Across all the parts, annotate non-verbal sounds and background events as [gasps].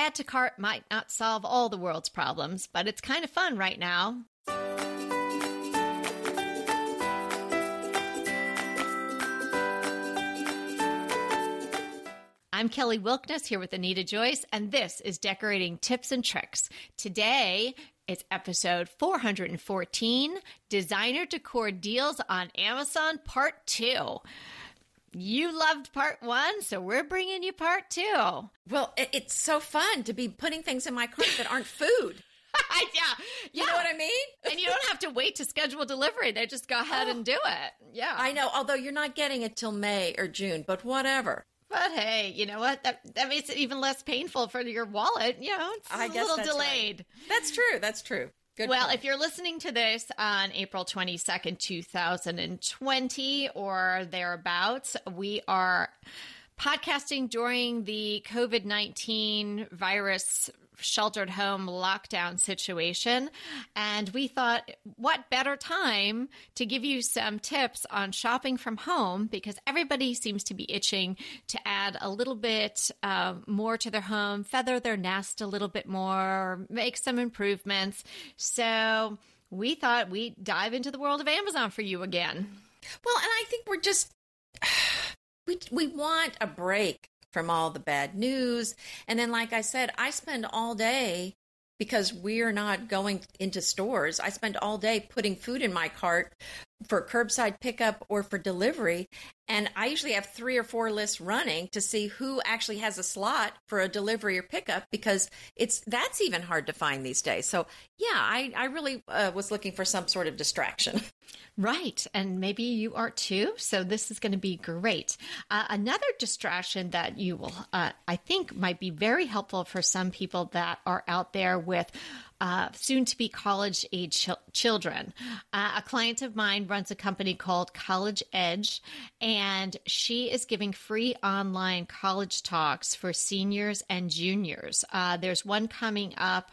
Add to cart might not solve all the world's problems, but it's kind of fun right now. I'm Kelly Wilkniss here with Anita Joyce, and this is Decorating Tips and Tricks. Today, it's episode 414 Designer Decor Deals on Amazon Part 2. You loved part one, so we're bringing you part two. Well, it's so fun to be putting things in my cart that aren't food. [laughs] yeah. You know what I mean? and you don't have to wait to schedule delivery. They just go ahead oh, and do it. Yeah. I know, although you're not getting it till May or June, but whatever. But hey, you know what? That that makes it even less painful for your wallet. You know, it's I a little delayed. Right. That's true. That's true. Good well, point. if you're listening to this on April 22nd, 2020 or thereabouts, we are podcasting during the COVID 19 virus sheltered home lockdown situation. And we thought, what better time to give you some tips on shopping from home because everybody seems to be itching to add a little bit uh, more to their home, feather their nest a little bit more, make some improvements. So we thought we'd dive into the world of Amazon for you again. Well, and I think we're just. We, we want a break from all the bad news. And then, like I said, I spend all day because we're not going into stores. I spend all day putting food in my cart for curbside pickup or for delivery. And I usually have three or four lists running to see who actually has a slot for a delivery or pickup because it's that's even hard to find these days. So yeah, I, I really uh, was looking for some sort of distraction. [laughs] Right. And maybe you are too. So this is going to be great. Uh, another distraction that you will, uh, I think, might be very helpful for some people that are out there with uh, soon to be college age ch- children. Uh, a client of mine runs a company called College Edge, and she is giving free online college talks for seniors and juniors. Uh, there's one coming up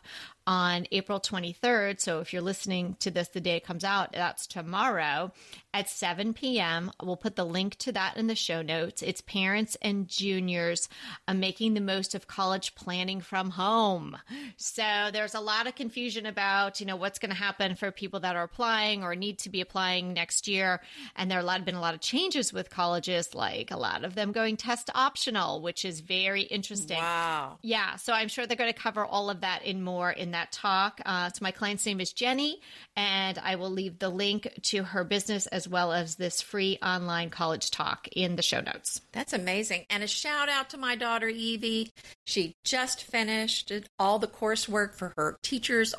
on April 23rd. So if you're listening to this the day it comes out, that's tomorrow at 7 p.m. We'll put the link to that in the show notes. It's parents and juniors uh, making the most of college planning from home. So there's a lot of confusion about, you know, what's going to happen for people that are applying or need to be applying next year. And there have been a lot of changes with colleges, like a lot of them going test optional, which is very interesting. Wow. Yeah. So I'm sure they're going to cover all of that in more in that talk. Uh, so my client's name is Jenny, and I will leave the link to her business as well as this free online college talk in the show notes. That's amazing. And a shout out to my daughter Evie. She just finished all the coursework for her teacher's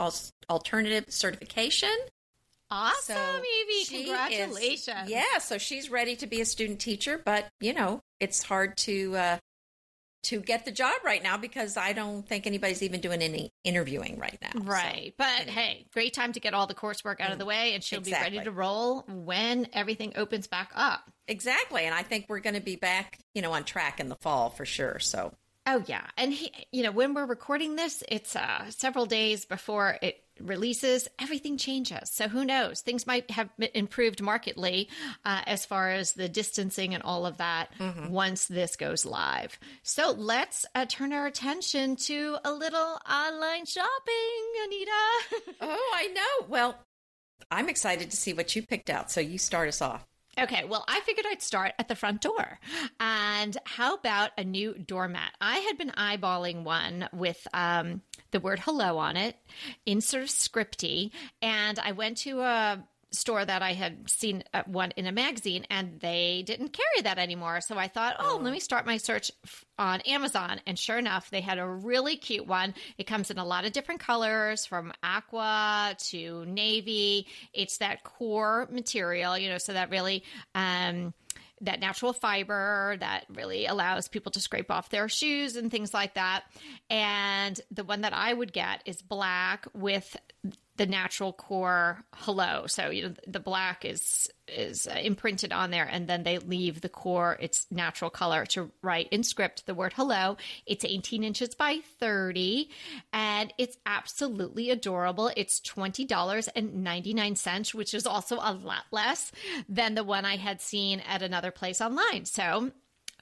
alternative certification. Awesome, so Evie. Congratulations. Is, yeah, so she's ready to be a student teacher, but you know, it's hard to uh, to get the job right now because I don't think anybody's even doing any interviewing right now. Right. So, but anyway. hey, great time to get all the coursework out of the mm, way and she'll exactly. be ready to roll when everything opens back up. Exactly. And I think we're going to be back, you know, on track in the fall for sure. So Oh yeah, and he, you know when we're recording this, it's uh, several days before it releases. Everything changes, so who knows? Things might have improved markedly uh, as far as the distancing and all of that mm-hmm. once this goes live. So let's uh, turn our attention to a little online shopping, Anita. [laughs] oh, I know. Well, I'm excited to see what you picked out. So you start us off. Okay, well, I figured I'd start at the front door. And how about a new doormat? I had been eyeballing one with um, the word hello on it in sort of scripty. And I went to a store that I had seen one in a magazine and they didn't carry that anymore. So I thought, oh, oh, let me start my search on Amazon. And sure enough, they had a really cute one. It comes in a lot of different colors from aqua to navy. It's that coir material, you know, so that really, um, that natural fiber that really allows people to scrape off their shoes and things like that. And the one that I would get is black with the natural coir hello. So you know the black is is uh, imprinted on there, and then they leave the coir its natural color to write in script the word hello. It's 18 inches by 30, and it's absolutely adorable. It's twenty dollars and 99 cents, which is also a lot less than the one I had seen at another place online. So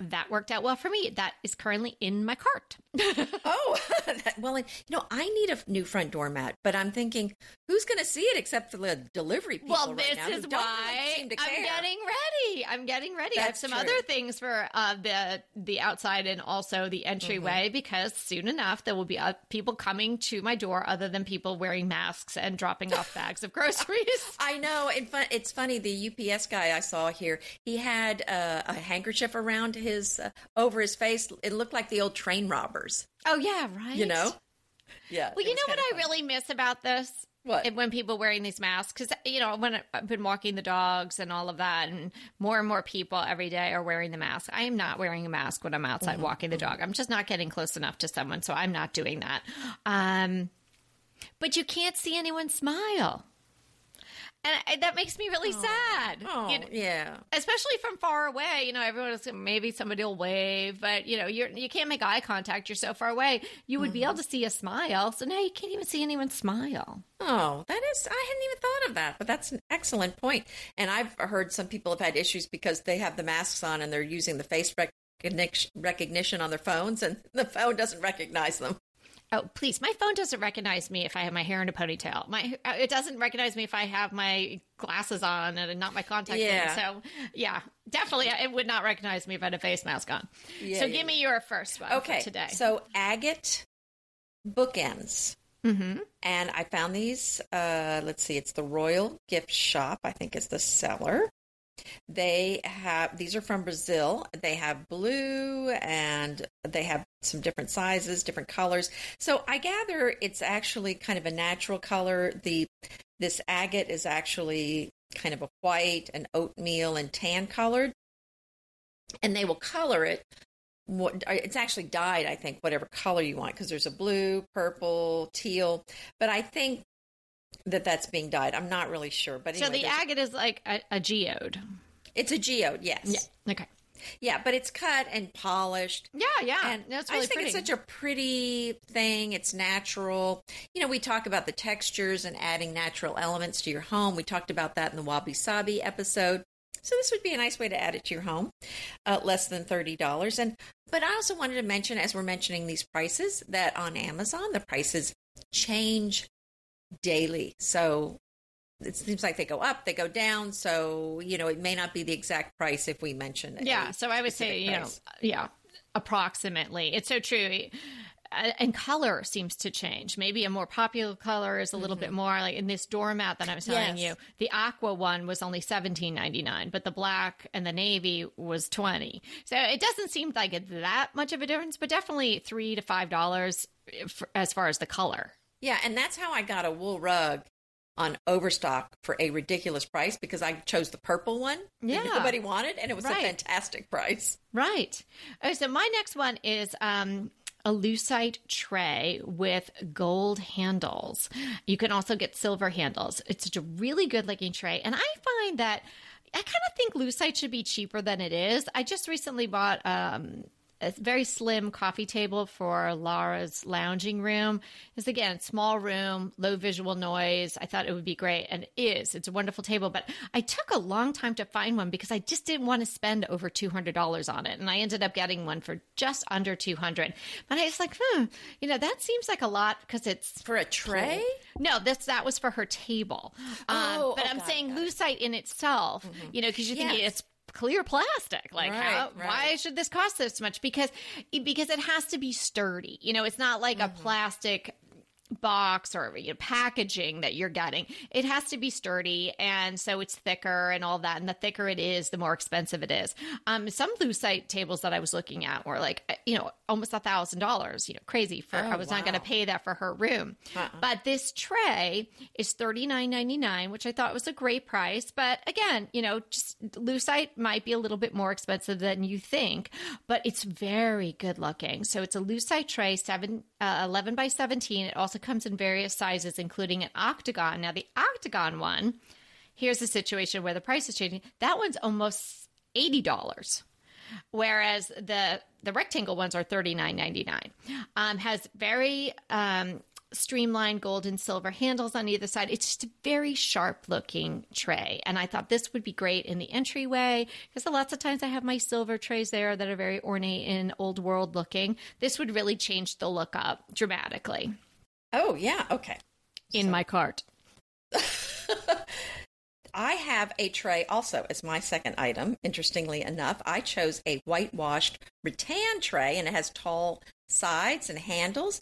that worked out well for me. That is currently in my cart. [laughs] oh, [laughs] well, you know, I need a new front doormat, but I'm thinking, who's going to see it except for the delivery people? Well, right this who is why to I'm getting ready. I'm getting ready. I have some true. other things for uh, the the outside and also the entryway Mm-hmm. because soon enough there will be uh, people coming to my door other than people wearing masks and dropping off [laughs] bags of groceries. I know. And fun, it's funny. The UPS guy I saw here, he had uh, a handkerchief around his uh, over his face. It looked like the old train robbers. Oh yeah, right. You know. Yeah. Well, you know what I fun. really miss about this? What? When people wearing these masks, because you know when I've been walking the dogs and all of that, and more and more people every day are wearing the mask. I am not wearing a mask when I'm outside Mm-hmm, walking the dog. I'm just not getting close enough to someone, so I'm not doing that. Um, but you can't see anyone smile, and I, that makes me really sad. Oh, You know, yeah. especially from far away. You know, everyone's maybe somebody will wave, but you know, you're you can't make eye contact. You're so far away. You would be Mm-hmm. able to see a smile. So now you can't even see anyone smile. Oh, that is, I hadn't even thought of that, but that's an excellent point. And I've heard some people have had issues because they have the masks on and they're using the face recognition, recognition on their phones and [laughs] the phone doesn't recognize them. Oh, please! My phone doesn't recognize me if I have my hair in a ponytail. My uh, it doesn't recognize me if I have my glasses on and not my contact Yeah. lens. So yeah, definitely, it would not recognize me if I had a face mask on. Yeah, so yeah, give me your first one Okay. today. So agate bookends. mm-hmm. And I found these, uh, let's see, it's the Royal Gift Shop, I think is the seller. They have, these are from Brazil. They have blue and they have some different sizes, different colors. So I gather it's actually kind of a natural color. The, this agate is actually kind of a white and oatmeal and tan colored. And they will color it it's actually dyed i think whatever color you want because there's a blue purple teal but i think that that's being dyed i'm not really sure but So the agate is like a, a geode. it's a geode yes Yeah. Okay. yeah but it's cut and polished Yeah, yeah. and That's I really just think pretty. it's such a pretty thing. It's natural. You know, we talk about the textures and adding natural elements to your home. We talked about that in the Wabi Sabi episode. So this would be a nice way to add it to your home, uh, less than thirty dollars. And but I also wanted to mention, as we're mentioning these prices, that on Amazon the prices change daily. So it seems like they go up, they go down. So you know, it may not be the exact price if we mention it. Yeah, so I would say, you know, yeah, approximately. It's so true. And color seems to change. Maybe a more popular color is a little bit more like in this doormat that I was telling Mm-hmm. Yes. you. The aqua one was only seventeen ninety nine, but the black and the navy was twenty. So it doesn't seem like it's that much of a difference, but definitely three to five dollars as far as the color. Yeah, and that's how I got a wool rug on Overstock for a ridiculous price because I chose the purple one that Yeah. nobody wanted, and it was Right. a fantastic price. Right. Okay, so my next one is um, a lucite tray with gold handles. You can also get silver handles. It's such a really good looking tray. And I find that I kind of think lucite should be cheaper than it is. I just recently bought um, a very slim coffee table for Laura's lounging room. It's again small room, low visual noise. I thought it would be great, and it is. It's a wonderful table, but I took a long time to find one because I just didn't want to spend over two hundred dollars on it, and I ended up getting one for just under two hundred. But I was like, hmm, you know, that seems like a lot because it's For a tray? no, this that was for her table. [gasps] Um, Oh, but oh, I'm it, saying it. lucite in itself, you know, because you think Yes. it's clear plastic. Like, Right, how, right. why should this cost this much? Because because it has to be sturdy. You know, it's not like Mm-hmm. a plastic box or you know, packaging that you're getting. It has to be sturdy, and so it's thicker and all that. And the thicker it is, the more expensive it is. Um, some lucite tables that I was looking at were like, uh, you know, almost a thousand dollars. You know, crazy for Oh, I was not going to pay that for her room. Uh-uh. But this tray is thirty nine ninety nine, which I thought was a great price. But again, you know, just lucite might be a little bit more expensive than you think, but it's very good looking. So it's a lucite tray, seven, uh, eleven by seventeen. It also comes in various sizes, including an octagon. Now the octagon one, here's a situation where the price is changing. That one's almost eighty dollars whereas the the rectangle ones are thirty nine ninety nine. Um, has very um, streamlined gold and silver handles on either side. It's just a very sharp looking tray. And I thought this would be great in the entryway because lots of times I have my silver trays there that are very ornate and old world looking. This would really change the look up dramatically. Oh, yeah. Okay. In so. my cart. [laughs] I have a tray also as my second item. Interestingly enough, I chose a whitewashed rattan tray and it has tall sides and handles.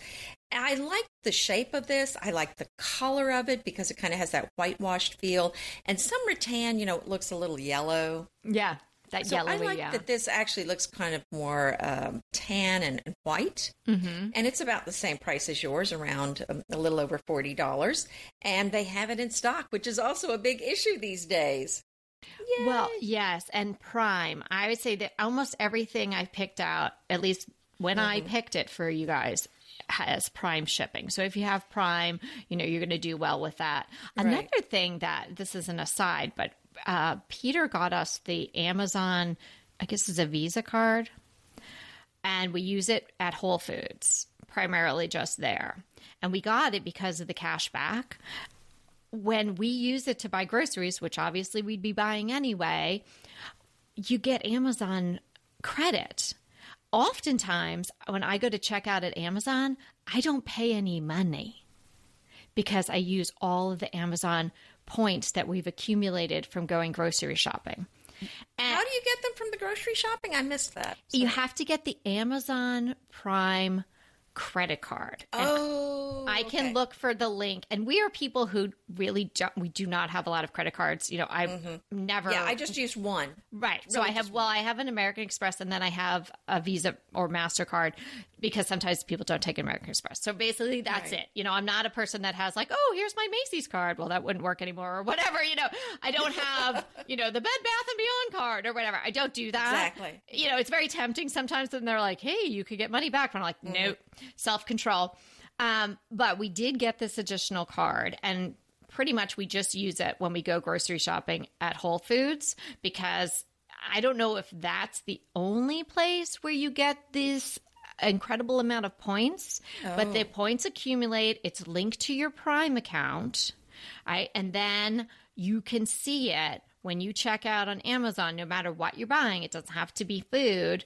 I like the shape of this. I like the color of it because it kind of has that whitewashed feel. And some rattan, you know, it looks a little yellow. Yeah that so yellowy. I like yeah. that this actually looks kind of more um, tan and, and white, mm-hmm. and it's about the same price as yours, around um, a little over forty dollars. And they have it in stock, which is also a big issue these days. Yay. Well, yes, and Prime. I would say that almost everything I've picked out, at least when mm-hmm. I picked it for you guys, has prime shipping. So if you have prime, you know, you're going to do well with that. Right. Another thing that this is an aside, but uh, Peter got us the Amazon, I guess it's a Visa card, and we use it at Whole Foods, primarily just there. And we got it because of the cash back. When we use it to buy groceries, which obviously we'd be buying anyway, you get Amazon credit. Oftentimes, when I go to check out at Amazon, I don't pay any money because I use all of the Amazon points that we've accumulated from going grocery shopping. And How do you get them from the grocery shopping? I missed that. Sorry. You have to get the Amazon Prime credit card. Oh, I can okay. look for the link. And we are people who really do, we do not have a lot of credit cards. You know, I've mm-hmm. never. Yeah, I just use one. Right. Really so I have. Well, I have an American Express, and then I have a Visa or Mastercard because sometimes people don't take American Express. So basically, that's right. it. You know, I'm not a person that has like, oh, here's my Macy's card. Well, that wouldn't work anymore, or whatever. You know, I don't [laughs] have you know the Bed Bath and Beyond card or whatever. I don't do that. Exactly. You know, it's very tempting sometimes when they're like, hey, you could get money back. And I'm like, mm-hmm. nope, self control. Um, but we did get this additional card and pretty much we just use it when we go grocery shopping at Whole Foods because I don't know if that's the only place where you get this incredible amount of points, oh. but the oh. points accumulate. It's linked to your Prime account, right? And then you can see it when you check out on Amazon, no matter what you're buying. It doesn't have to be food.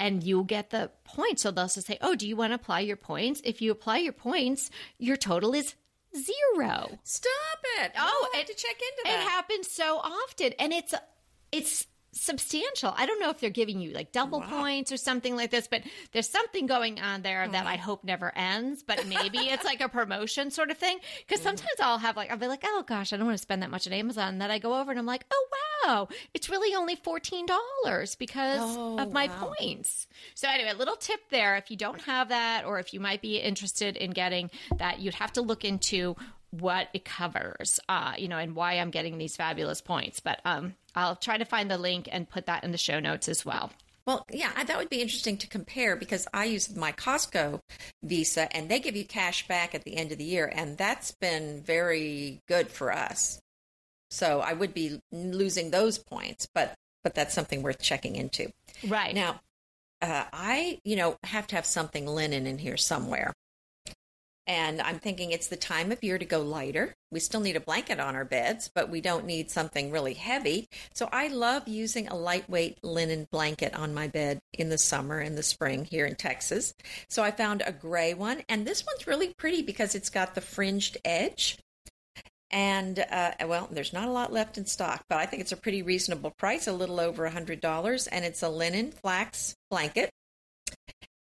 And you'll get the points. So they'll just say, Oh, do you want to apply your points? If you apply your points, your total is zero. Stop it. Oh, I had to check into that. It happens so often. And it's it's substantial. I don't know if they're giving you like double wow. points or something like this, but there's something going on there that I hope never ends. But maybe [laughs] it's like a promotion sort of thing. Because sometimes I'll have like, I'll be like, oh gosh, I don't want to spend that much on Amazon. And then I go over and I'm like, oh wow, it's really only $14 because oh, of my wow. points. So, anyway, a little tip there if you don't have that, or if you might be interested in getting that, you'd have to look into what it covers, uh, you know, and why I'm getting these fabulous points. But um, I'll try to find the link and put that in the show notes as well. Well, yeah, that would be interesting to compare because I use my Costco Visa and they give you cash back at the end of the year, and that's been very good for us. So I would be losing those points, but but that's something worth checking into. Right now, uh, I you know have to have something linen in here somewhere. And I'm thinking it's the time of year to go lighter. We still need a blanket on our beds, but we don't need something really heavy. So I love using a lightweight linen blanket on my bed in the summer and the spring here in Texas. So I found a gray one, and this one's really pretty because it's got the fringed edge. And uh, well, there's not a lot left in stock, but I think it's a pretty reasonable price, a little over a $100. And it's a linen flax blanket,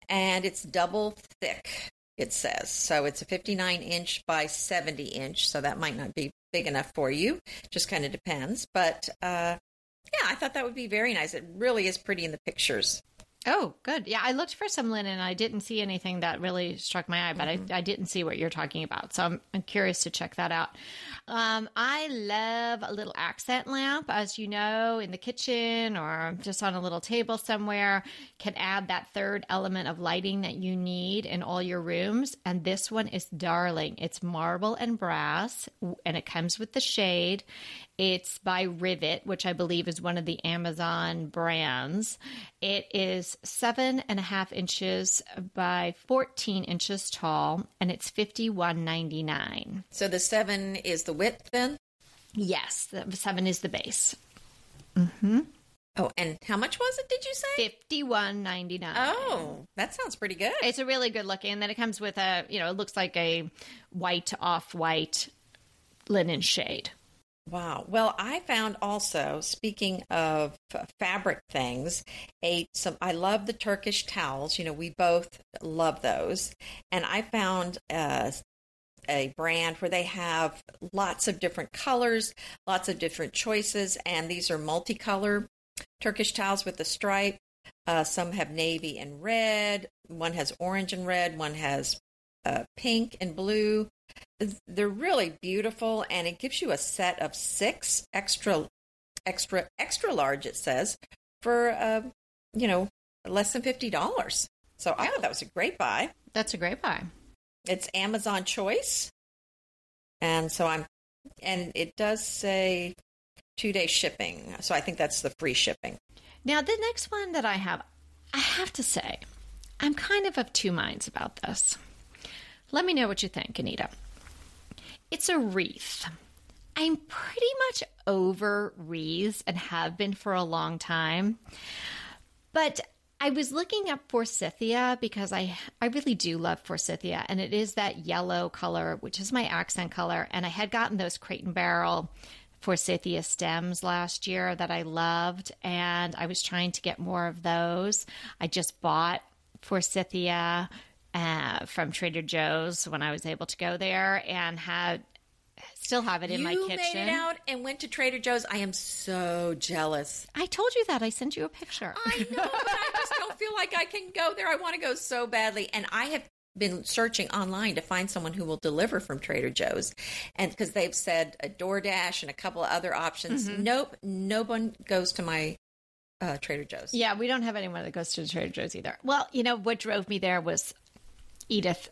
and it's double thick it says. So it's a 59 inch by 70 inch. So that might not be big enough for you. Just kind of depends. But uh, yeah, I thought that would be very nice. It really is pretty in the pictures. Oh, good. Yeah, I looked for some linen. I didn't see anything that really struck my eye, but mm-hmm. I, I didn't see what you're talking about. So I'm, I'm curious to check that out. Um, I love a little accent lamp, as you know, in the kitchen or just on a little table somewhere, can add that third element of lighting that you need in all your rooms. And this one is darling. It's marble and brass, and it comes with the shade. It's by Rivet, which I believe is one of the Amazon brands. It is seven and a half inches by 14 inches tall, and it's $51.99. So the seven is the width then? Yes, the seven is the base. Hmm. Oh, and how much was it, did you say? $51.99. Oh, that sounds pretty good. It's a really good looking. And then it comes with a, you know, it looks like a white off white linen shade. Wow. Well, I found also, speaking of fabric things, a some I love the Turkish towels. You know, we both love those. And I found uh, a brand where they have lots of different colors, lots of different choices, and these are multicolor Turkish towels with the stripe. Uh, some have navy and red. One has orange and red. One has uh, pink and blue. They're really beautiful, and it gives you a set of six extra, extra, extra large. It says for uh, you know less than fifty dollars. So I thought that was a great buy. That's a great buy. It's Amazon Choice, and so I'm, and it does say two day shipping. So I think that's the free shipping. Now, the next one that I have, I have to say, I'm kind of of two minds about this. Let me know what you think, Anita. It's a wreath. I'm pretty much over wreaths and have been for a long time. But I was looking up forsythia because I I really do love forsythia and it is that yellow color which is my accent color and I had gotten those crate and barrel forsythia stems last year that I loved and I was trying to get more of those. I just bought forsythia uh, from Trader Joe's when I was able to go there and had still have it in you my kitchen. made it out and went to Trader Joe's. I am so jealous. I told you that. I sent you a picture. I know, but I just don't feel like I can go there. I want to go so badly, and I have been searching online to find someone who will deliver from Trader Joe's, and because they've said a DoorDash and a couple of other options. Nope, no one goes to my uh, Trader Joe's. Yeah, we don't have anyone that goes to Trader Joe's either. Well, you know what drove me there was Edith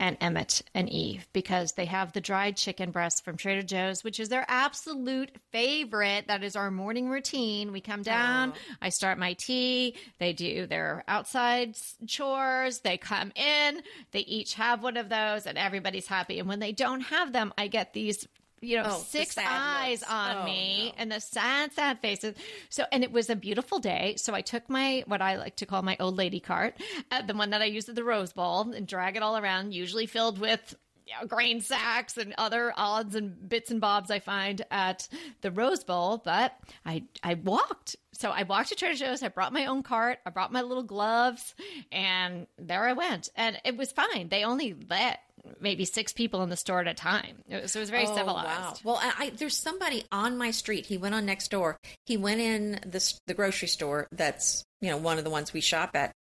and Emmett and Eve because they have the dried chicken breast from Trader Joe's, which is their absolute favorite. That is our morning routine. We come down, I start my tea, they do their outside chores, they come in, they each have one of those, and everybody's happy. And when they don't have them, I get these. You know, Oh, six eyes on Oh, me no. and the sad, sad faces. So, and it was a beautiful day. So I took my, what I like to call my old lady cart, uh, the one that I use at the Rose Bowl and drag it all around, usually filled with you know, grain sacks and other odds and bits and bobs I find at the Rose Bowl. But I, I walked. So I walked to Trader Joe's. I brought my own cart. I brought my little gloves and there I went. And it was fine. They only let maybe six people in the store at a time. It was, it was very Oh, civilized. Wow. Well, I, I, there's somebody on my street. He went on next door. He went in the the grocery store. That's you know one of the ones we shop at.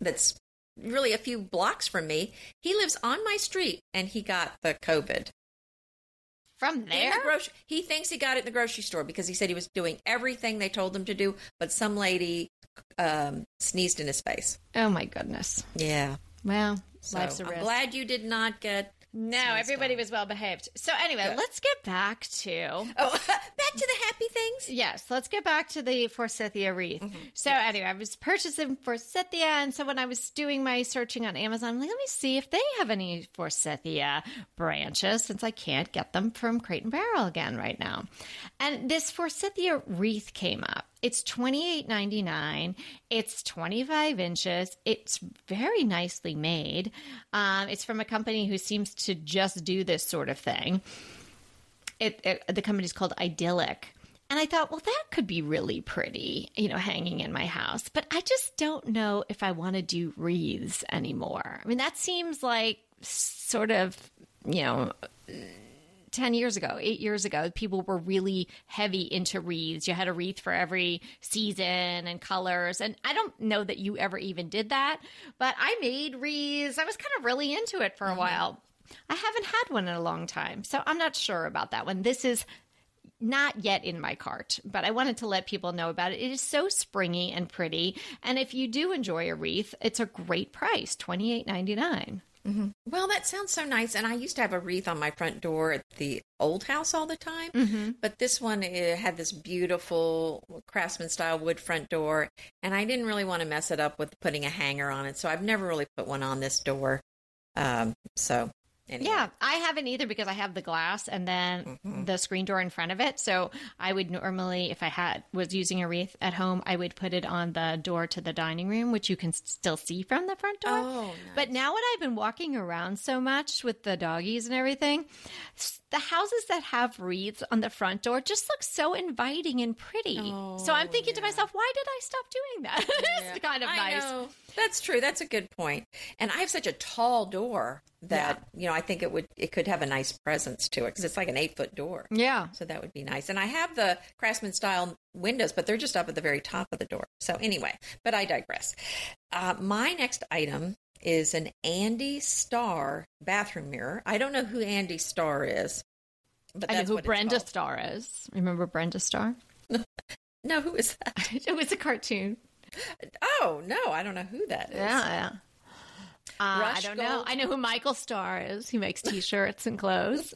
That's really a few blocks from me. He lives on my street, and he got the COVID From there? the. He thinks he got it in the grocery store because he said he was doing everything they told him to do, but some lady um, sneezed in his face. Oh my goodness. Yeah. Well, So life's a I'm glad you did not get. no, everybody on. was well behaved. So anyway, Good. let's get back to Oh, [laughs] back to the happy things. Yes, let's get back to the forsythia wreath. Mm-hmm. So anyway, I was purchasing forsythia, and so when I was doing my searching on Amazon, I'm like, let me see if they have any forsythia branches, since I can't get them from Crate and Barrel again right now. And this forsythia wreath came up. It's twenty eight ninety nine. It's twenty five inches. It's very nicely made. Um, it's from a company who seems to just do this sort of thing it, it the company's called Idyllic. And I thought, well, that could be really pretty, you know, hanging in my house. But I just don't know if I want to do wreaths anymore. I mean, that seems like sort of, you know, 10 years ago, eight years ago, people were really heavy into wreaths. You had a wreath for every season and colors. And I don't know that you ever even did that, but I made wreaths. I was kind of really into it for a mm-hmm. while. I haven't had one in a long time, so I'm not sure about that one. This is not yet in my cart, but I wanted to let people know about it. It is so springy and pretty, and if you do enjoy a wreath, it's a great price, twenty eight ninety nine. Mm-hmm. Well, that sounds so nice. And I used to have a wreath on my front door at the old house all the time. Mm-hmm. But this one it had this beautiful craftsman style wood front door. And I didn't really want to mess it up with putting a hanger on it. So I've never really put one on this door. Um, so Anyway. Yeah, I haven't either because I have the glass and then mm-hmm. the screen door in front of it. So I would normally, if I had was using a wreath at home, I would put it on the door to the dining room, which you can still see from the front door. Oh, nice. But now when I've been walking around so much with the doggies and everything, the houses that have wreaths on the front door just look so inviting and pretty. Oh, so I'm thinking yeah. to myself, why did I stop doing that? [laughs] Yeah. it's kind of I nice. Know. That's true. That's a good point. And I have such a tall door that yeah. you know I think it would it could have a nice presence to it because it's like an eight foot door. Yeah. So that would be nice. And I have the craftsman style windows, but they're just up at the very top of the door. So anyway, but I digress. Uh, my next item is an Andy Starr bathroom mirror. I don't know who Andy Starr is, but I know who Brenda Starr is. Remember Brenda Starr? [laughs] no, who is that? [laughs] it was a cartoon. Oh no, I don't know who that is. Yeah, yeah. Uh, I don't gold. know. I know who Michael Starr is. He makes [laughs] T-shirts and clothes.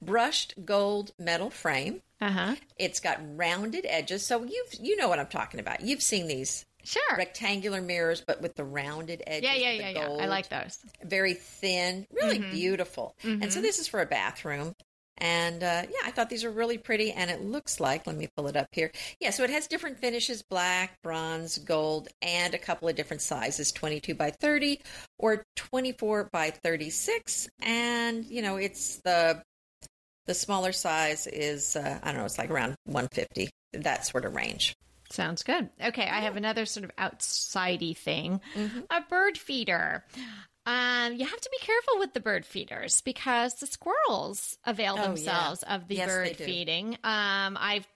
Brushed gold metal frame. Uh huh. It's got rounded edges, so you've you know what I'm talking about. You've seen these Sure. Rectangular mirrors, but with the rounded edges. Yeah, yeah, yeah, yeah. I like those. Very thin, really mm-hmm. beautiful. Mm-hmm. And so mm-hmm. this is for a bathroom. And uh, yeah, I thought these were really pretty. And it looks like, let me pull it up here. Yeah, so it has different finishes black, bronze, gold, and a couple of different sizes 22 by 30 or 24 by 36. And, you know, it's the the smaller size is, uh, I don't know, it's like around 150, that sort of range. Sounds good. Okay, I have another sort of outsidey thing mm-hmm. a bird feeder. Um, you have to be careful with the bird feeders because the squirrels avail oh, themselves yeah. of the yes, bird feeding. Um, I've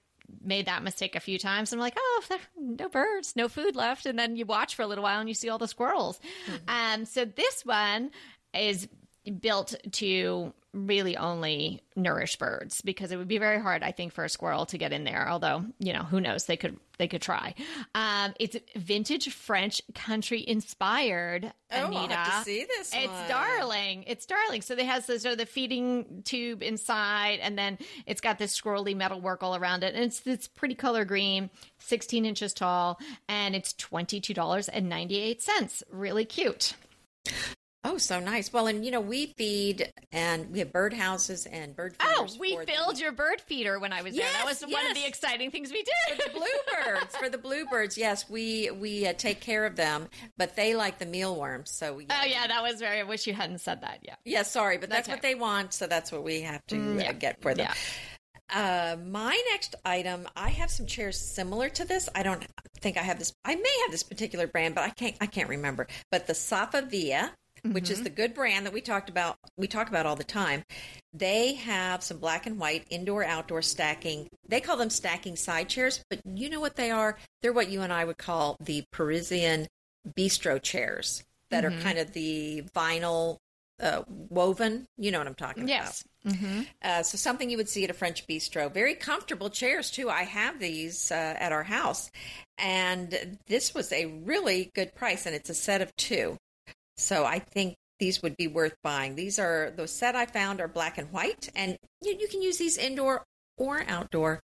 made that mistake a few times. I'm like, oh, no birds, no food left, and then you watch for a little while and you see all the squirrels. Mm-hmm. Um, so this one is built to really only nourish birds because it would be very hard i think for a squirrel to get in there although you know who knows? They could they could try. Um, it's vintage french country inspired oh, Anita. I'll have to see this it's one. darling. It's darling. So it has the sort of the feeding tube inside and then it's got this scrolly metal work all around it and it's it's pretty color green 16 inches tall and it's $22.98 really cute Oh, so nice. Well, and you know, we feed and we have bird houses and bird feeders. Oh, we filled your bird feeder when I was yes, there. That was yes. one of the exciting things we did. For the bluebirds, for the bluebirds, yes, we we uh, take care of them, but they like the mealworms, so we Oh yeah, that was very I wish you hadn't said that. Yeah. Yeah, sorry, but that's okay. what they want, so that's what we have to mm, yeah. uh, get for them. Yeah. Uh, my next item, I have some chairs similar to this. I don't think I have this. I may have this particular brand, but I can't. I can't remember. But the Safavieh mm-hmm. which is mm-hmm. the good brand that we talked about we talk about all the time they have some black and white indoor outdoor stacking they call them stacking side chairs but you know what they are they're what you and i would call the parisian bistro chairs that mm-hmm. are kind of the vinyl uh, woven you know what i'm talking yes. about mm-hmm. uh, so something you would see at a french bistro very comfortable chairs too i have these uh, at our house and this was a really good price and it's a set of two so I think these would be worth buying. These are the set I found are black and white, and you, you can use these indoor or outdoor.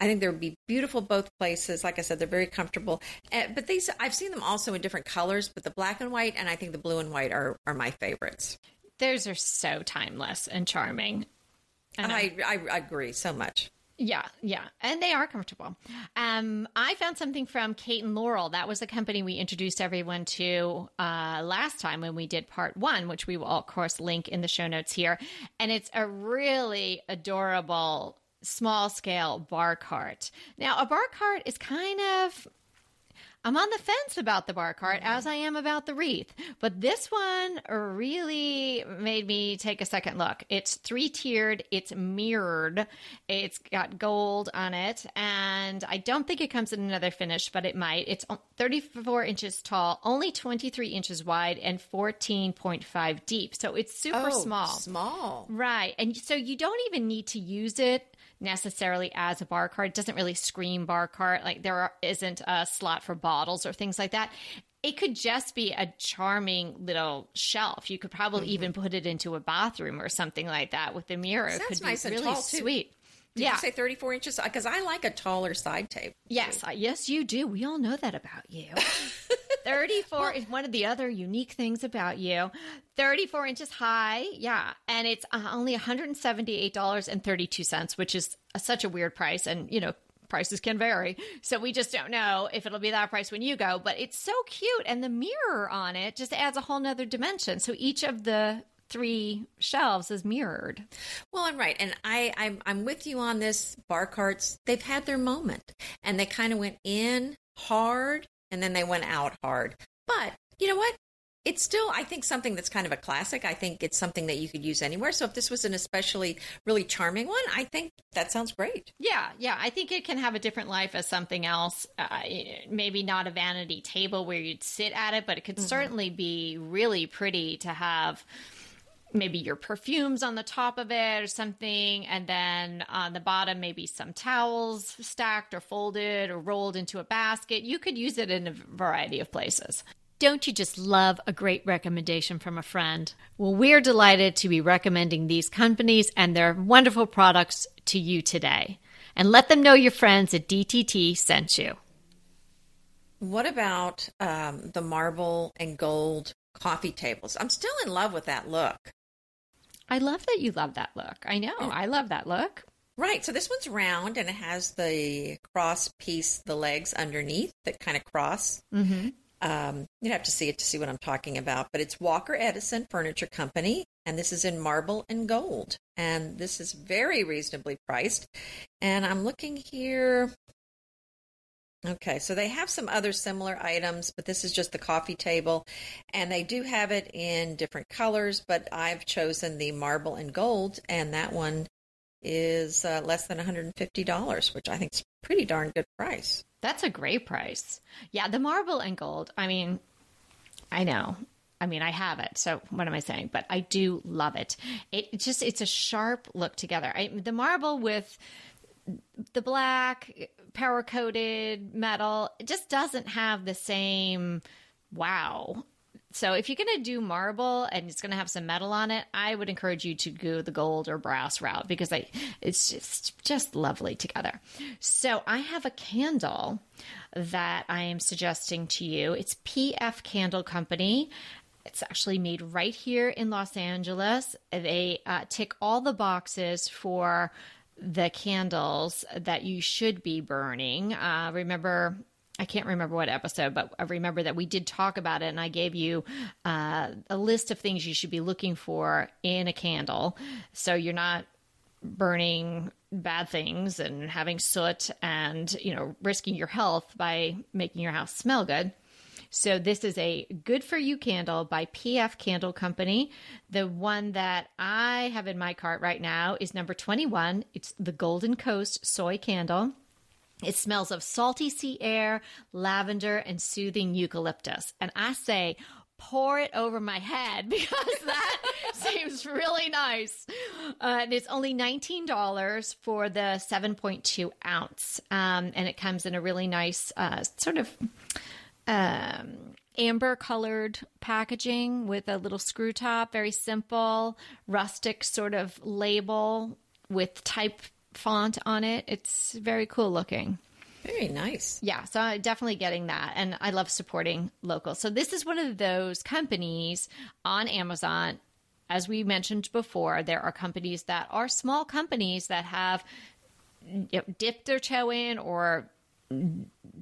I think they would be beautiful both places. Like I said, they're very comfortable. Uh, but these, I've seen them also in different colors, but the black and white and I think the blue and white are, are my favorites. Those are so timeless and charming. I, I, I agree so much. Yeah, yeah, and they are comfortable. Um, I found something from Kate and Laurel. That was a company we introduced everyone to uh, last time when we did part one, which we will of course link in the show notes here. And it's a really adorable small scale bar cart. Now, a bar cart is kind of I'm on the fence about the bar cart mm-hmm. as I am about the wreath, but this one really made me take a second look. It's three tiered, it's mirrored, it's got gold on it, and I don't think it comes in another finish, but it might. It's 34 inches tall, only 23 inches wide, and 14.5 deep. So it's super oh, small. Small. Right. And so you don't even need to use it necessarily as a bar cart. It doesn't really scream bar cart. Like there are, isn't a slot for bottles or things like that. it could just be a charming little shelf. You could probably mm-hmm. even put it into a bathroom or something like that with the mirror. Sounds it could nice be really tall, sweet. Did yeah. you say 34 inches? Because I like a taller side table. Yes, uh, yes, you do. We all know that about you. [laughs] 34 well, is one of the other unique things about you. 34 inches high, yeah, and it's uh, only $178.32, which is a, such a weird price. And you know, prices can vary. So we just don't know if it'll be that price when you go, but it's so cute. And the mirror on it just adds a whole nother dimension. So each of the three shelves is mirrored. Well, I'm right, and I I'm, I'm with you on this. Bar carts they've had their moment, and they kind of went in hard, and then they went out hard. But you know what? It's still, I think, something that's kind of a classic. I think it's something that you could use anywhere. So if this was an especially really charming one, I think that sounds great. Yeah, yeah. I think it can have a different life as something else. Uh, maybe not a vanity table where you'd sit at it, but it could mm-hmm. certainly be really pretty to have maybe your perfumes on the top of it or something and then on the bottom maybe some towels stacked or folded or rolled into a basket. You could use it in a variety of places. Don't you just love a great recommendation from a friend? Well we're delighted to be recommending these companies and their wonderful products to you today. And let them know your friends at dtt sent you. What about um, the marble and gold coffee tables. I'm still in love with that look. I love that you love that look. I know. I love that look. Right. So this one's round and it has the cross piece, the legs underneath that kind of cross. Mm-hmm. Um, you'd have to see it to see what I'm talking about. But it's Walker Edison Furniture Company, and this is in marble and gold. And this is very reasonably priced. And I'm looking here. Okay, so they have some other similar items, but this is just the coffee table. And they do have it in different colors, but I've chosen the marble and gold, and that one is uh, less than $150, which I think is pretty darn good price. That's a great price. Yeah, the marble and gold. I mean, I know. I mean, I have it. So what am I saying? But I do love it. It just it's a sharp look together. I, the marble with the black powder coated metal it just doesn't have the same wow. So if you're going to do marble and it's going to have some metal on it i would encourage you to go the gold or brass route because I, it's just just lovely together. So i have a candle that i am suggesting to you. It's pf candle company. It's actually made right here in Los Angeles. They uh, tick all the boxes for the candles that you should be burning. Uh, remember, I can't remember what episode, but I remember that we did talk about it, and I gave you uh, a list of things you should be looking for in a candle, so you're not burning bad things and having soot and you know risking your health by making your house smell good. So this is a good for you candle by PF Candle Company. The one that I have in my cart right now is number 21. It's the Golden Coast soy candle. It smells of salty sea air, lavender, and soothing eucalyptus. And I say, pour it over my head [laughs] because that [laughs] seems really nice. Uh, and it's only $19 for the 7.2 ounce. Um, and it comes in a really nice uh, sort of um, amber colored packaging with a little screw top, very simple, rustic sort of label with type font on it. It's very cool looking. Very nice. Yeah, so I'm definitely getting that. And I love supporting local. So this is one of those companies on Amazon. As we mentioned before, there are companies that are small companies that have dipped their toe in or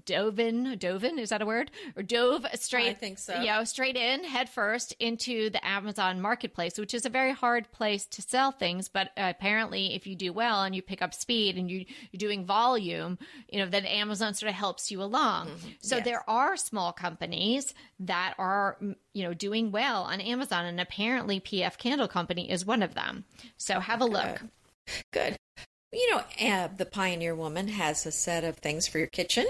dove in, dove in, is that a word? Or dove straight, I think so. Yeah, you know, straight in, head first into the Amazon marketplace, which is a very hard place to sell things. But apparently, if you do well and you pick up speed and you, you're doing volume, you know, then Amazon sort of helps you along. Mm-hmm. So yes. there are small companies that are, you know, doing well on Amazon. And apparently, PF Candle Company is one of them. So have a look. Good. You know, uh, the Pioneer Woman has a set of things for your kitchen,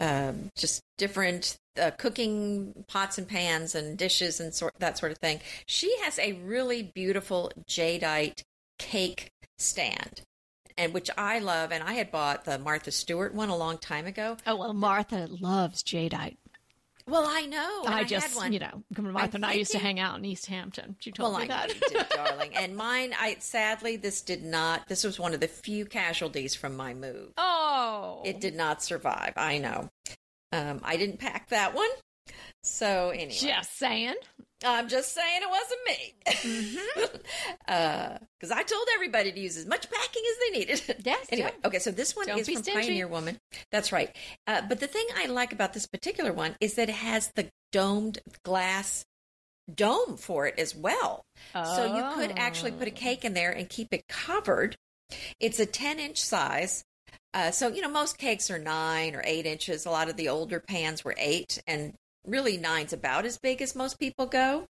um, just different uh, cooking pots and pans and dishes and sort that sort of thing. She has a really beautiful jadeite cake stand and which I love. And I had bought the Martha Stewart one a long time ago. Oh well, Martha loves jadeite. Well, I know. I, had just, one. you know, Martha and I used to hang out in East Hampton. She told Well, me I that. did, [laughs] darling. And mine, I sadly, this did not. This was one of the few casualties from my move. oh, It did not survive. I know. Um, I didn't pack that one. So anyway, just saying. I'm just saying it wasn't me. [laughs] Because I told everybody to use as much packing as they needed. Yes, Anyway, yeah. okay, so this one Don't is from stingy. Pioneer Woman. That's right. Uh, but the thing I like about this particular one is that it has the domed glass dome for it as well. So you could actually put a Oh. cake in there and keep it covered. It's a 10 inch size. Uh, so, you know, most cakes are nine or eight inches. A lot of the older pans were eight, and really nine's about as big as most people go.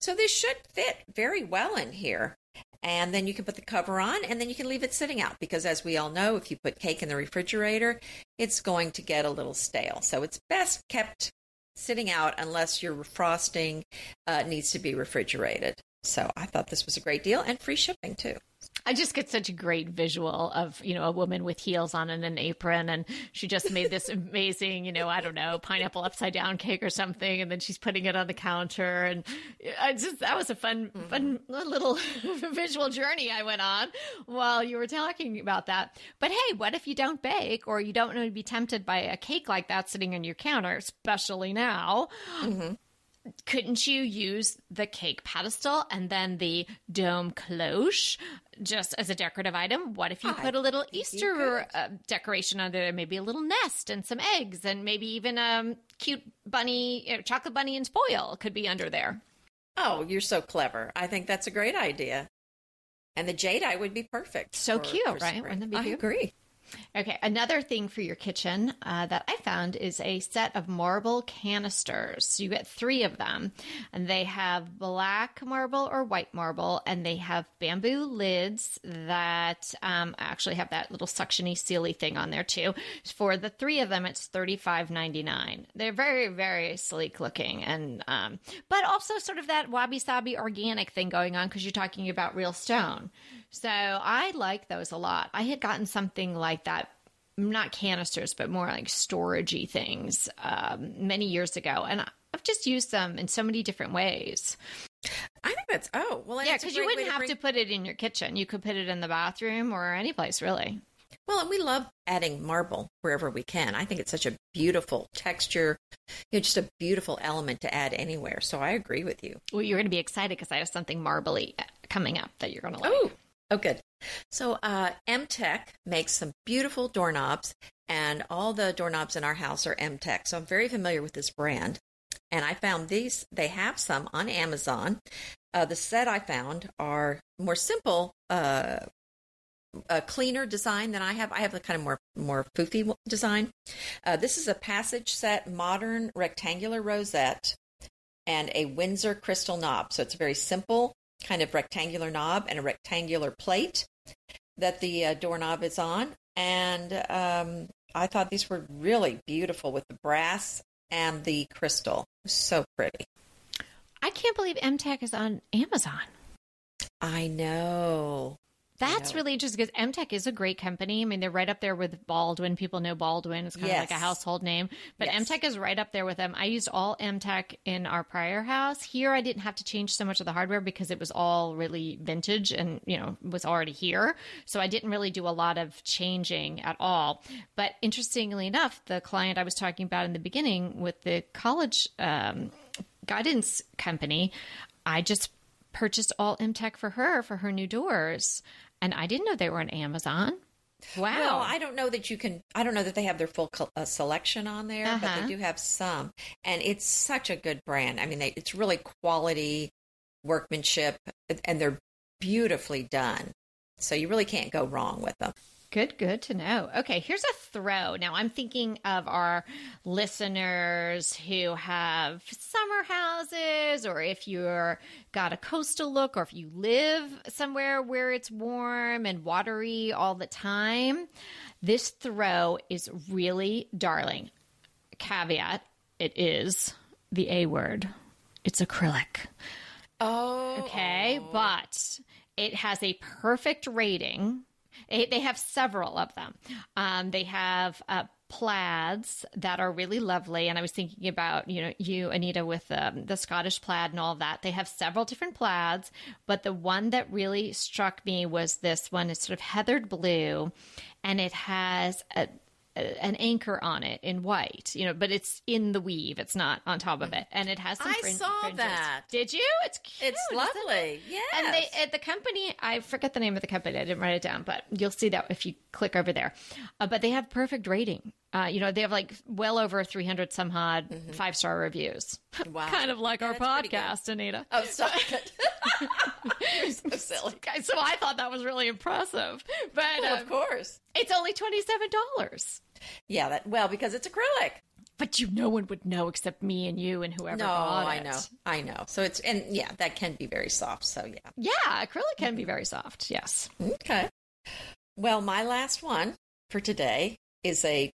So this should fit very well in here. And then you can put the cover on and then you can leave it sitting out because, as we all know, if you put cake in the refrigerator, it's going to get a little stale. So it's best kept sitting out unless your frosting uh, needs to be refrigerated. So I thought this was a great deal and free shipping too. I just get such a great visual of, you know, a woman with heels on and an apron and she just made this amazing, you know, I don't know, pineapple upside down cake or something and then she's putting it on the counter and I just that was a fun mm-hmm. fun little [laughs] visual journey I went on while you were talking about that. But hey, what if you don't bake or you don't want to be tempted by a cake like that sitting on your counter, especially now? Mm-hmm. Couldn't you use the cake pedestal and then the dome cloche just as a decorative item? What if you I put a little Easter uh, decoration under there, maybe a little nest and some eggs, and maybe even a cute bunny, uh, chocolate bunny and spoil could be under there. Oh, you're so clever. I think that's a great idea. And the jadeite would be perfect. So for- cute, for right? spring. Wouldn't that be I cute? agree. Okay, another thing for your kitchen uh, that I found is a set of marble canisters. So you get three of them, and they have black marble or white marble, and they have bamboo lids that um, actually have that little suctiony, sealy thing on there too. For the three of them, it's thirty five ninety nine. They're very, very sleek looking, and um, but also sort of that wabi sabi organic thing going on because you're talking about real stone. So I like those a lot. I had gotten something like that, not canisters, but more like storagey things um, many years ago, and I've just used them in so many different ways. I think that's oh well. yeah, because you wouldn't have bring- to put it in your kitchen. You could put it in the bathroom or any place really. Well, and we love adding marble wherever we can. I think it's such a beautiful texture, you know, just a beautiful element to add anywhere. So I agree with you. Well, you're going to be excited because I have something marbly coming up that you're going to like. Oh, oh, good. So uh, makes some beautiful doorknobs, and all the doorknobs in our house are Emtek. So I'm very familiar with this brand. And I found these, they have some on Amazon. Uh, the set I found are more simple, uh, a cleaner design than I have. I have a kind of more more foofy design. Uh, this is a passage set, modern rectangular rosette, and a Windsor crystal knob. So it's very simple kind of rectangular knob and a rectangular plate that the uh, doorknob is on. And um, I thought these were really beautiful with the brass and the crystal. So pretty. I can't believe Emtek is on Amazon. I know. That's know. really interesting because Emtek is a great company. I mean, they're right up there with Baldwin. People know Baldwin. It's kind of like a household name. But Yes. Emtek is right up there with them. I used all Emtek in our prior house. Here, I didn't have to change so much of the hardware because it was all really vintage and, you know, was already here. So I didn't really do a lot of changing at all. But interestingly enough, the client I was talking about in the beginning with the college um, guidance company, I just purchased all Emtek for her for her new doors. And I didn't know they were on Amazon. Wow. Well, I don't know that you can. I don't know that they have their full col- uh, selection on there, but Uh-huh. they do have some, and it's such a good brand. I mean, they, it's really quality workmanship, and they're beautifully done. So you really can't go wrong with them. Good, good to know. Okay, here's a throw. Now, I'm thinking of our listeners who have summer houses, or if you're got a coastal look, or if you live somewhere where it's warm and watery all the time. This throw is really darling. Caveat: it is the A word. It's acrylic. Oh, Okay, but it has a perfect rating. They have several of them. Um, they have uh, plaids that are really lovely. And I was thinking about, you know, you, Anita, with um, the Scottish plaid and all that. They have several different plaids, but the one that really struck me was this one. It's sort of heathered blue, and it has a an anchor on it in white, you know, but it's in the weave. It's not on top of it, and it has some. I saw fringes. that. Did you? It's cute. It's lovely. Yes. And they at the company, I forget the name of the company. I didn't write it down, but you'll see that if you click over there. Uh, but they have perfect rating. Uh, you know, they have like well over 300 some odd five star reviews. [laughs] Wow. kind of like Yeah, our that's pretty good. podcast, Anita. oh, stop it. [laughs] You're so [laughs] silly. Okay, So I thought that was really impressive. But Well, um, of course. it's only $27. Yeah, that well because it's acrylic. But you, no one would know except me and you and whoever No, I know. I know. So it's and yeah, that can be very soft. So yeah. Yeah, acrylic can be very soft. Yes. Okay. Well, my last one for today is a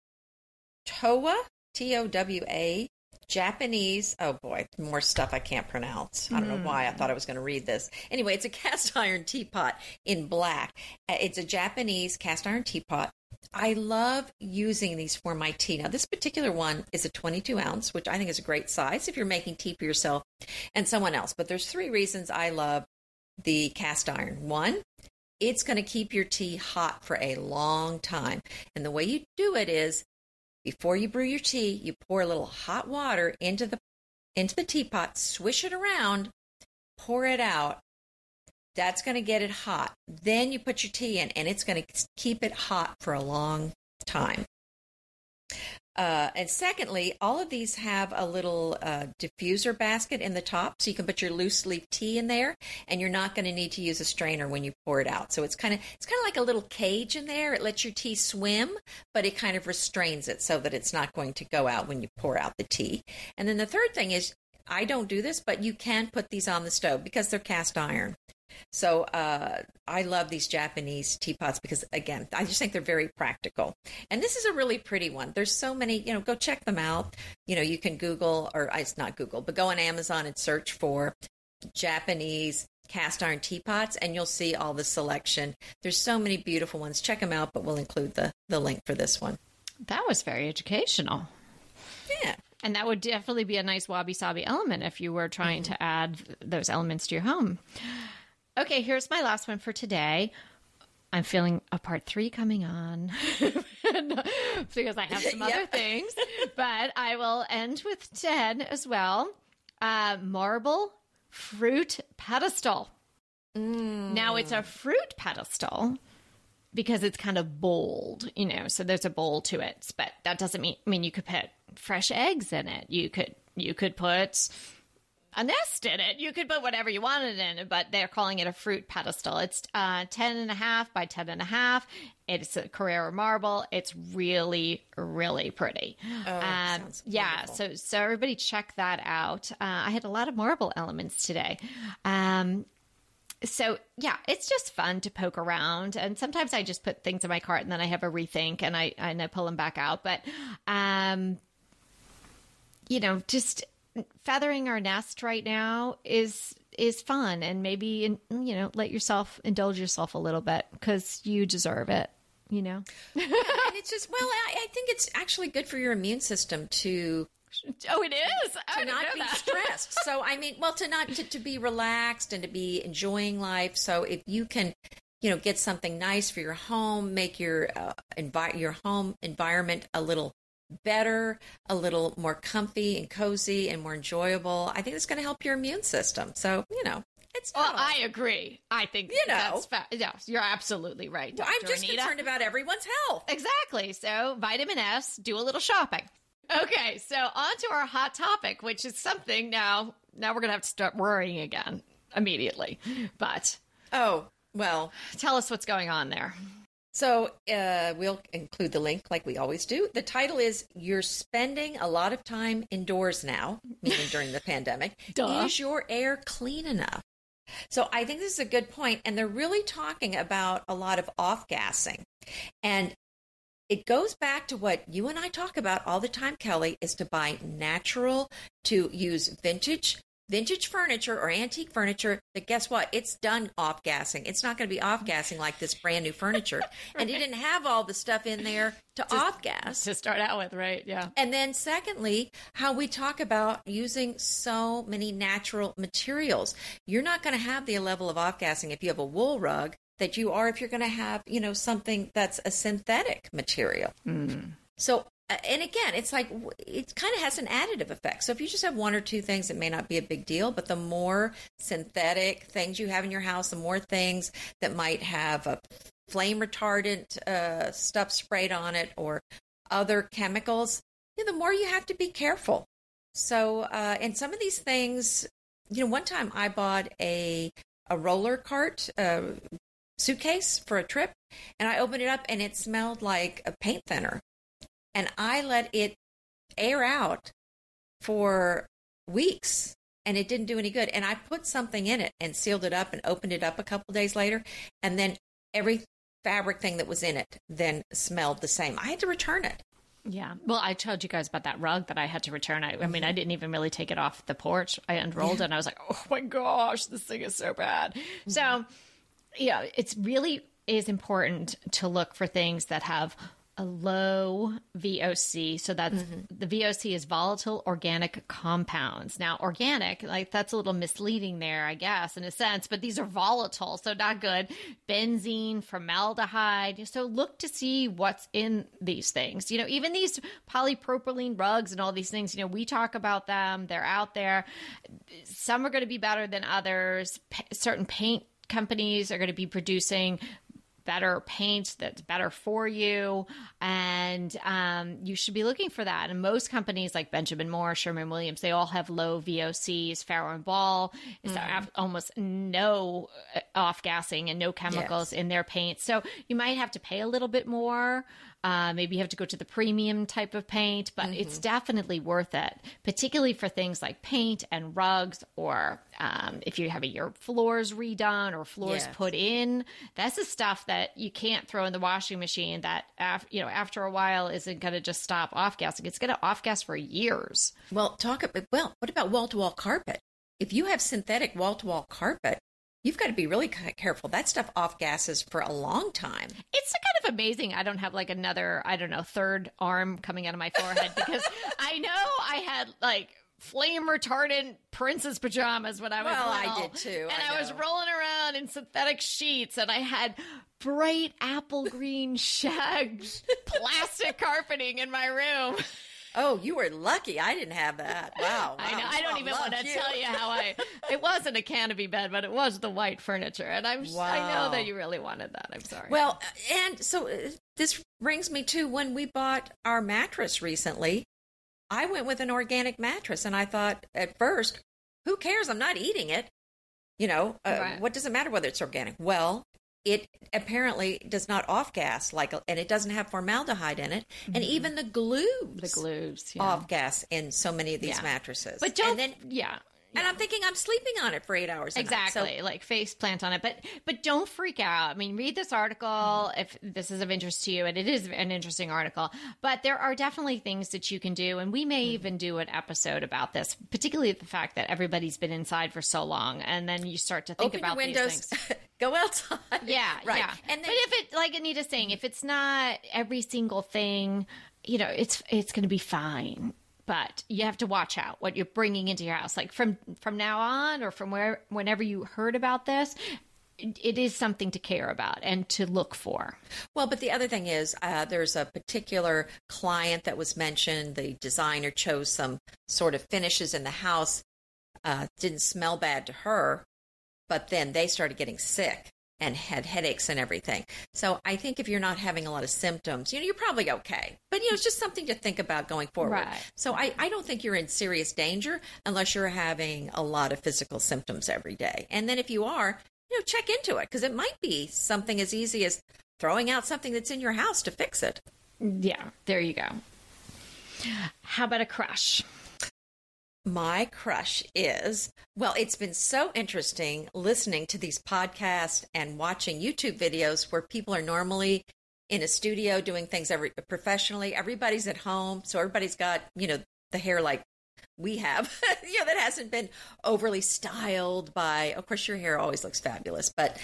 Towa, T O W A, Japanese. Oh boy, more stuff I can't pronounce. I don't know why I thought I was going to read this. Anyway, it's a cast [laughs] iron teapot in black. Uh, It's a Japanese cast iron teapot. I love using these for my tea. Now, this particular one is a 22 ounce, which I think is a great size if you're making tea for yourself and someone else. But there's three reasons I love the cast iron. One, it's going to keep your tea hot for a long time. And the way you do it is before you brew your tea, you pour a little hot water into the into the teapot, swish it around, pour it out. That's going to get it hot. Then you put your tea in and it's going to keep it hot for a long time. Uh, and secondly, all of these have a little uh, diffuser basket in the top, so you can put your loose leaf tea in there, and you're not going to need to use a strainer when you pour it out. So it's kind of it's kind of like a little cage in there. It lets your tea swim, but it kind of restrains it so that it's not going to go out when you pour out the tea. And then the third thing is, I don't do this, but you can put these on the stove because they're cast iron. So uh, I love these Japanese teapots because, again, I just think they're very practical. And this is a really pretty one. There's so many, you know, go check them out. You know, you can Google, or uh, it's not Google, but go on Amazon and search for Japanese cast iron teapots, and you'll see all the selection. There's so many beautiful ones. Check them out, but we'll include the the link for this one. That was very educational. Yeah. And that would definitely be a nice wabi sabi element if you were trying to add those elements to your home. Okay, here's my last one for today. I'm feeling a part three coming on [laughs] because I have some [laughs] other things, but I will end with 10 as well. Uh, marble fruit pedestal. Now it's a fruit pedestal because it's kind of bold, you know, so there's a bowl to it, but that doesn't mean I mean you could put fresh eggs in it. You could you could put a nest in it. You could put whatever you wanted in it, but they're calling it a fruit pedestal. It's uh, 10 and a half by 10 and a half. It's a Carrara marble. It's really, really pretty. Oh, Um, yeah, so so everybody check that out. Uh, I had a lot of marble elements today. Um, so yeah, it's just fun to poke around, and sometimes I just put things in my cart and then I have a rethink and I and I pull them back out. But um, you know, just feathering our nest right now is is fun, and maybe you know, let yourself indulge yourself a little bit because you deserve it. You know. and it's just well, I, I think it's actually good for your immune system to Oh, it is. I to didn't be that. stressed. So I mean, well, to not to, to be relaxed and to be enjoying life. So if you can, you know, get something nice for your home, make your uh, envi- your home environment a little better, a little more comfy and cozy and more enjoyable. I think it's going to help your immune system. So you know, it's Well, all- I agree. I think You know. that's fa- yes, you're absolutely right. Well, I'm just Anita. concerned about everyone's health. Exactly. So, vitamin S, do a little shopping. Okay, so on to our hot topic, which is something now. Now we're gonna have to start worrying again immediately. But Oh well, tell us what's going on there. So uh, we'll include the link like we always do. The title is You're Spending a Lot of Time Indoors Now, meaning [laughs] during the pandemic. Duh. Is your air clean enough? So I think this is a good point, And they're really talking about a lot of off gassing. And it goes back to what you and I talk about all the time, Kelly, is to buy natural, to use vintage vintage furniture or antique furniture that guess what? It's done off gassing. It's not going to be off gassing like this brand new furniture. [laughs] right. And it didn't have all the stuff in there to off gas. To start out with, right? Yeah. And then, secondly, how we talk about using so many natural materials. You're not going to have the level of off gassing if you have a wool rug that you are if you're going to have, you know, something that's a synthetic material. Mm. So and again, it's like it kind of has an additive effect. So if you just have one or two things, it may not be a big deal. But the more synthetic things you have in your house, the more things that might have a flame retardant uh, stuff sprayed on it or other chemicals, you know, the more you have to be careful. So, uh, and some of these things, you know, one time I bought a a roller cart uh, suitcase for a trip, and I opened it up and it smelled like a paint thinner and I let it air out for weeks and it didn't do any good. And I put something in it and sealed it up and opened it up a couple days later. And then every fabric thing that was in it then smelled the same. I had to return it. Yeah. Well, I told you guys about that rug that I had to return. I, I mean, I mm-hmm. didn't even really take it off the porch. I unrolled yeah. it and I was like, oh my gosh, this thing is so bad. Mm-hmm. So, yeah, it's really is important to look for things that have a low VOC. So that's mm-hmm. the VOC is volatile organic compounds. Now, organic, like that's a little misleading there, I guess, in a sense, but these are volatile, so not good. Benzene, formaldehyde. So look to see what's in these things. You know, even these polypropylene rugs and all these things, you know, we talk about them, they're out there. Some are going to be better than others. Certain paint companies are going to be producing better paint that's better for you. And um, you should be looking for that. And most companies like Benjamin Moore, Sherwin Williams, they all have low VOCs. Farrow and Ball is mm. almost no uh, off gassing and no chemicals yes. in their paint. So you might have to pay a little bit more. Uh, maybe you have to go to the premium type of paint, but mm-hmm. it's definitely worth it, particularly for things like paint and rugs, or um, if you have your floors redone or floors yes. put in. That's the stuff that you can't throw in the washing machine. That af- you know, after a while, isn't going to just stop off gassing. It's going to off gas for years. Well, talk about well. What about wall to wall carpet? If you have synthetic wall to wall carpet, you've got to be really careful. That stuff off gases for a long time. It's kind of amazing. I don't have like another, I don't know, third arm coming out of my forehead because [laughs] I know I had like flame retardant princess pajamas when I was well, little. I did too. And I, I, was rolling around in synthetic sheets and I had bright apple green [laughs] shag plastic carpeting in my room. [laughs] Oh, you were lucky. I didn't have that. Wow. wow. [laughs] I know. I don't even want to tell you how I. It wasn't a canopy bed, but it was the white furniture, and I'm. Wow. I know that you really wanted that. I'm sorry. Well, and so uh, this brings me to when we bought our mattress recently. I went with an organic mattress, and I thought at first, who cares? I'm not eating it. You know, uh, right. what does it matter whether it's organic? Well, it apparently does not off gas like and it doesn't have formaldehyde in it mm-hmm. and even the glues the glues yeah. off gas in so many of these yeah. mattresses but don't and then yeah and I'm thinking I'm sleeping on it for eight hours. exactly, so, like face plant on it. But but don't freak out. I mean, read this article mm-hmm. if this is of interest to you, and it is an interesting article. But there are definitely things that you can do, and we may mm-hmm. even do an episode about this, particularly the fact that everybody's been inside for so long, and then you start to think Open about windows. these things. [laughs] Go outside. Yeah, [laughs] right. Yeah. And then, but if it, like Anita's saying, if it's not every single thing, you know, it's it's going to be fine but you have to watch out what you're bringing into your house like from from now on or from where whenever you heard about this it is something to care about and to look for. Well, but the other thing is, uh, there's a particular client that was mentioned. The designer chose some sort of finishes in the house. Uh, didn't smell bad to her, but then they started getting sick and had headaches and everything. So I think if you're not having a lot of symptoms, you know, you're probably okay. But you know, it's just something to think about going forward. Right. So I, I don't think you're in serious danger unless you're having a lot of physical symptoms every day. And then if you are, you know, check into it because it might be something as easy as throwing out something that's in your house to fix it. Yeah, there you go. How about a crush? My crush is well it's been so interesting listening to these podcasts and watching youtube videos where people are normally in a studio doing things every professionally. Everybody's at home so everybody's got you know the hair like we have, [laughs] you know, that hasn't been overly styled by, of course, your hair always looks fabulous, but,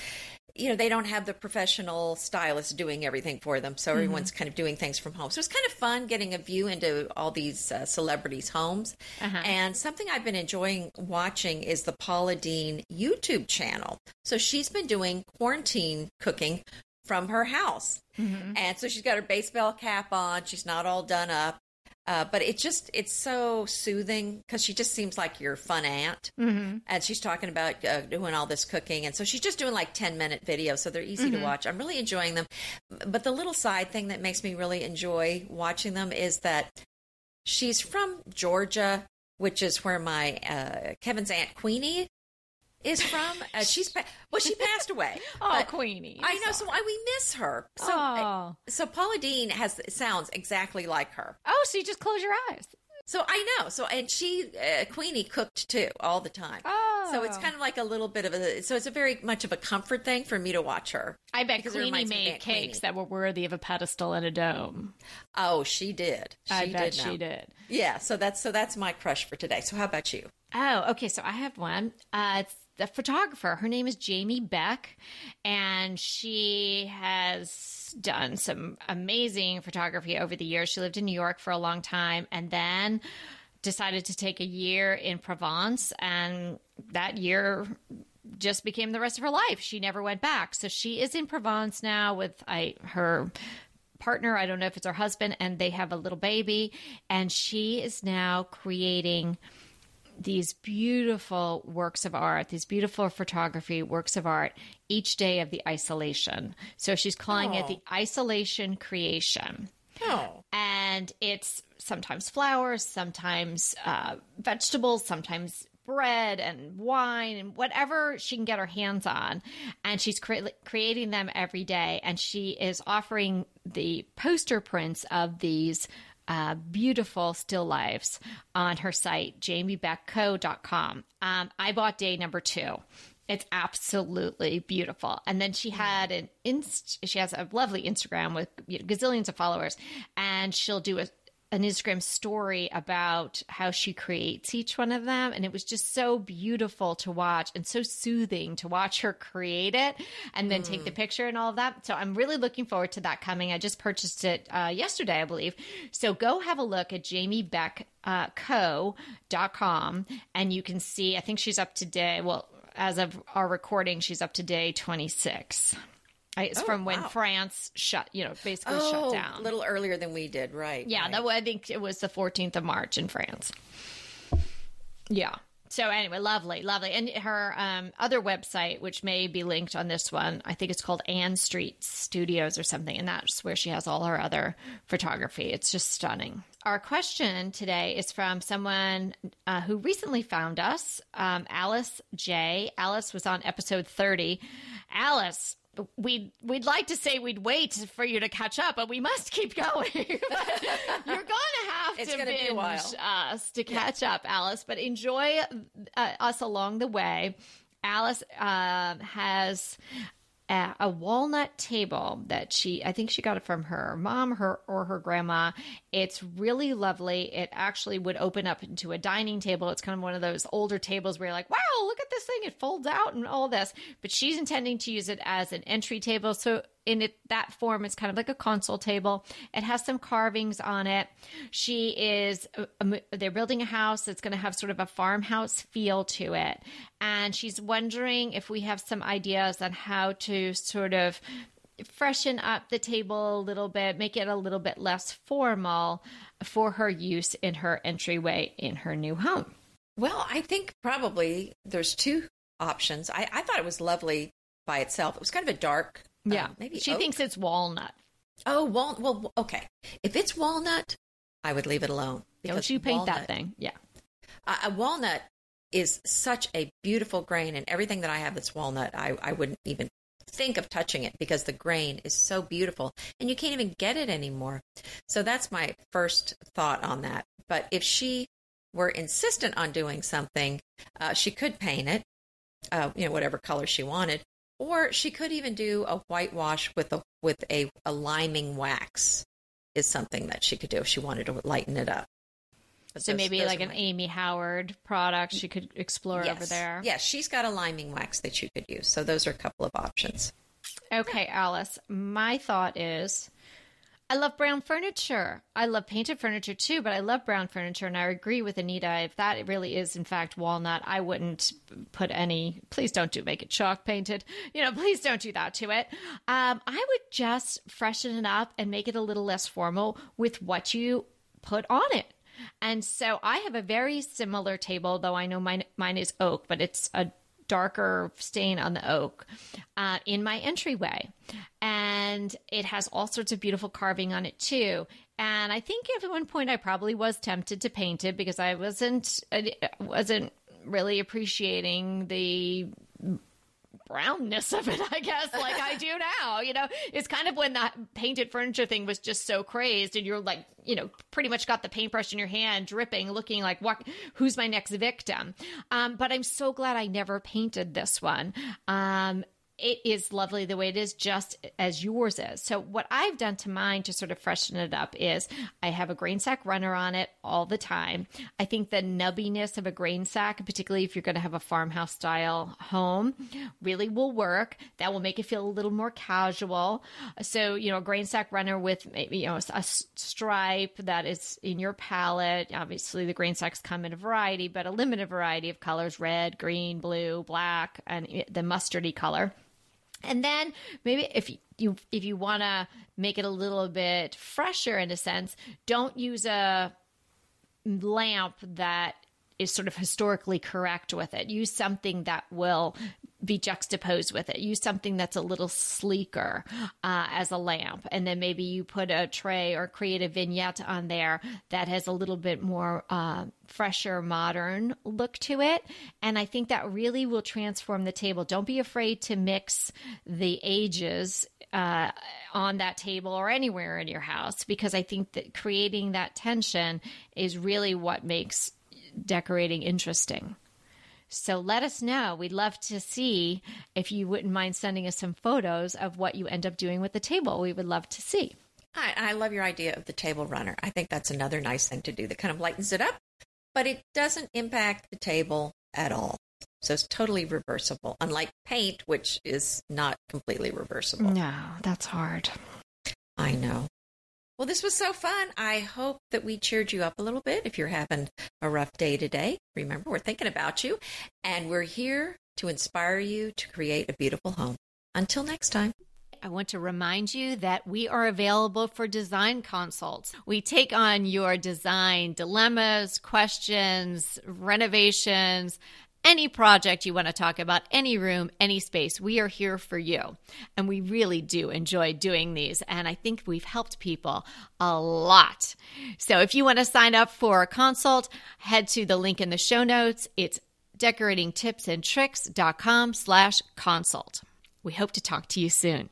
you know, they don't have the professional stylist doing everything for them. So mm-hmm. everyone's kind of doing things from home. So it's kind of fun getting a view into all these uh, celebrities' homes. Uh-huh. And something I've been enjoying watching is the Paula Deen YouTube channel. So she's been doing quarantine cooking from her house. Mm-hmm. And so she's got her baseball cap on. She's not all done up. Uh, but it just it's so soothing because she just seems like your fun aunt Mm-hmm. and she's talking about uh, doing all this cooking and so she's just doing like 10 minute videos so they're easy Mm-hmm. to watch i'm really enjoying them but the little side thing that makes me really enjoy watching them is that she's from georgia which is where my uh, kevin's aunt queenie is from uh, [laughs] she's pa- well she passed away [laughs] Oh, Queenie. I know, so I, we miss her. So, Oh. so Paula Deen has sounds exactly like her. Oh, so you just close your eyes. So I know. So and she, uh, Queenie, cooked too all the time. Oh. So it's kind of like a little bit of a. So it's a very much of a comfort thing for me to watch her. I bet Queenie reminds me of made cakes Queenie. that were worthy of a pedestal and a dome. Oh, she did. She I bet did she did. Yeah. So that's so that's my crush for today. So how about you? Oh, okay. So I have one. Uh, it's the photographer. Her name is Jamie Beck, and she has done some amazing photography over the years. She lived in New York for a long time, and then decided to take a year in Provence, and that year just became the rest of her life. She never went back. So she is in Provence now with I her partner, I don't know if it's her husband, and they have a little baby, and she is now creating these beautiful works of art, these beautiful photography works of art each day of the isolation. So she's calling it Oh. the isolation creation Oh, and it's sometimes flowers, sometimes uh, vegetables, sometimes bread and wine and whatever she can get her hands on. And she's cre- creating them every day. And she is offering the poster prints of these uh, beautiful still lifes on her site, jamiebeckco.com. Um, I bought day number two. It's absolutely beautiful. And then she had an inst- she has a lovely Instagram with you know, gazillions of followers, and she'll do a an Instagram story about how she creates each one of them. And it was just so beautiful to watch and so soothing to watch her create it and then take the picture and all of that. So I'm really looking forward to that coming. I just purchased it uh, yesterday, I believe. So go have a look at jamiebeckco.com and you can see, I think she's up to day, well, as of our recording, she's up to day 26. It's from when wow. France shut, you know, basically oh, shut down. a little earlier than we did, right? Yeah, right. that I think it was the 14th of March in France. Yeah. So anyway, lovely, lovely. And her um, other website, which may be linked on this one, I think it's called Ann Street Studios or something, and that's where she has all her other photography. It's just stunning. Our question today is from someone uh, who recently found us, um, Alice J. Alice was on episode 30. Alice, we'd we'd like to say we'd wait for you to catch up, but we must keep going. [laughs] You're going to have It's to gonna binge us to catch up, Alice. But enjoy uh, us along the way. Alice um, has a, a walnut table that she, I think she got it from her mom, her or her grandma. It's really lovely. It actually would open up into a dining table. It's kind of one of those older tables where you're like, wow, look at this thing. It folds out and all this. But she's intending to use it as an entry table. So in it that form it's kind of like a console table it has some carvings on it she is um, they're building a house that's going to have sort of a farmhouse feel to it and she's wondering if we have some ideas on how to sort of freshen up the table a little bit make it a little bit less formal for her use in her entryway in her new home Well, I think probably there's two options. I, I thought it was lovely by itself. It was kind of a dark, um, yeah maybe she oak. thinks it's walnut Oh, wal- well, okay. If it's walnut, I would leave it alone. don't you paint that thing yeah A, a walnut is such a beautiful grain, and everything that I have that's walnut, I, I wouldn't even think of touching it because the grain is so beautiful, and you can't even get it anymore. So that's my first thought on that. But if she were insistent on doing something, uh, she could paint it, uh, you know, whatever color she wanted, or she could even do a whitewash with a with a, a liming wax. Is something that she could do if she wanted to lighten it up. But So those- maybe those like an my- Amy Howard product she could explore over there. Yes, she's got a liming wax that you could use. So those are a couple of options. Okay, Alice. My thought is I love brown furniture. I love painted furniture too, but I love brown furniture. And I agree with Anita. If that really is, in fact, walnut, I wouldn't put any, please don't do make it chalk painted. You know, [laughs] please don't do that to it. Um, I would just freshen it up and make it a little less formal with what you put on it. And so I have a very similar table, though I know mine, mine is oak, but it's a darker stain on the oak uh, in my entryway. And it has all sorts of beautiful carving on it too. And I think at one point I probably was tempted to paint it because I wasn't I wasn't really appreciating the brownness of it, [laughs] I guess, like I do now. You know, it's kind of when that painted furniture thing was just so crazed, and you're like, you know, pretty much got the paintbrush in your hand, dripping, looking like, what? Who's my next victim? Um, but I'm so glad I never painted this one. Um, it is lovely the way it is, just as yours is. So, what I've done to mine to sort of freshen it up is I have a grain sack runner on it all the time. I think the nubbiness of a grain sack, particularly if you're going to have a farmhouse style home, really will work. That will make it feel a little more casual. So, you know, a grain sack runner with maybe, you know, a stripe that is in your palette. Obviously, the grain sacks come in a variety, but a limited variety of colors red, green, blue, black, and the mustardy color. And then maybe if you if you want to make it a little bit fresher in a sense, don't use a lamp that is sort of historically correct with it. Use something that will be juxtaposed with it. Use something that's a little sleeker uh, as a lamp. And then maybe you put a tray or create a vignette on there that has a little bit more uh, fresher, modern look to it. And I think that really will transform the table. Don't be afraid to mix the ages uh, on that table or anywhere in your house because I think that creating that tension is really what makes decorating interesting. So let us know. We'd love to see if you wouldn't mind sending us some photos of what you end up doing with the table. We would love to see. I, I love your idea of the table runner. I think that's another nice thing to do that kind of lightens it up, but it doesn't impact the table at all. So it's totally reversible, unlike paint, which is not completely reversible. No, that's hard. I know. Well, this was so fun. I hope that we cheered you up a little bit if you're having a rough day today. Remember, we're thinking about you, and we're here to inspire you to create a beautiful home. Until next time. I want to remind you that we are available for design consults. We take on your design dilemmas, questions, renovations, any project you want to talk about, any room, any space. We are here for you. And we really do enjoy doing these. And I think we've helped people a lot. So if you want to sign up for a consult, head to the link in the show notes. It's decoratingtipsandtricks.com slash consult. We hope to talk to you soon.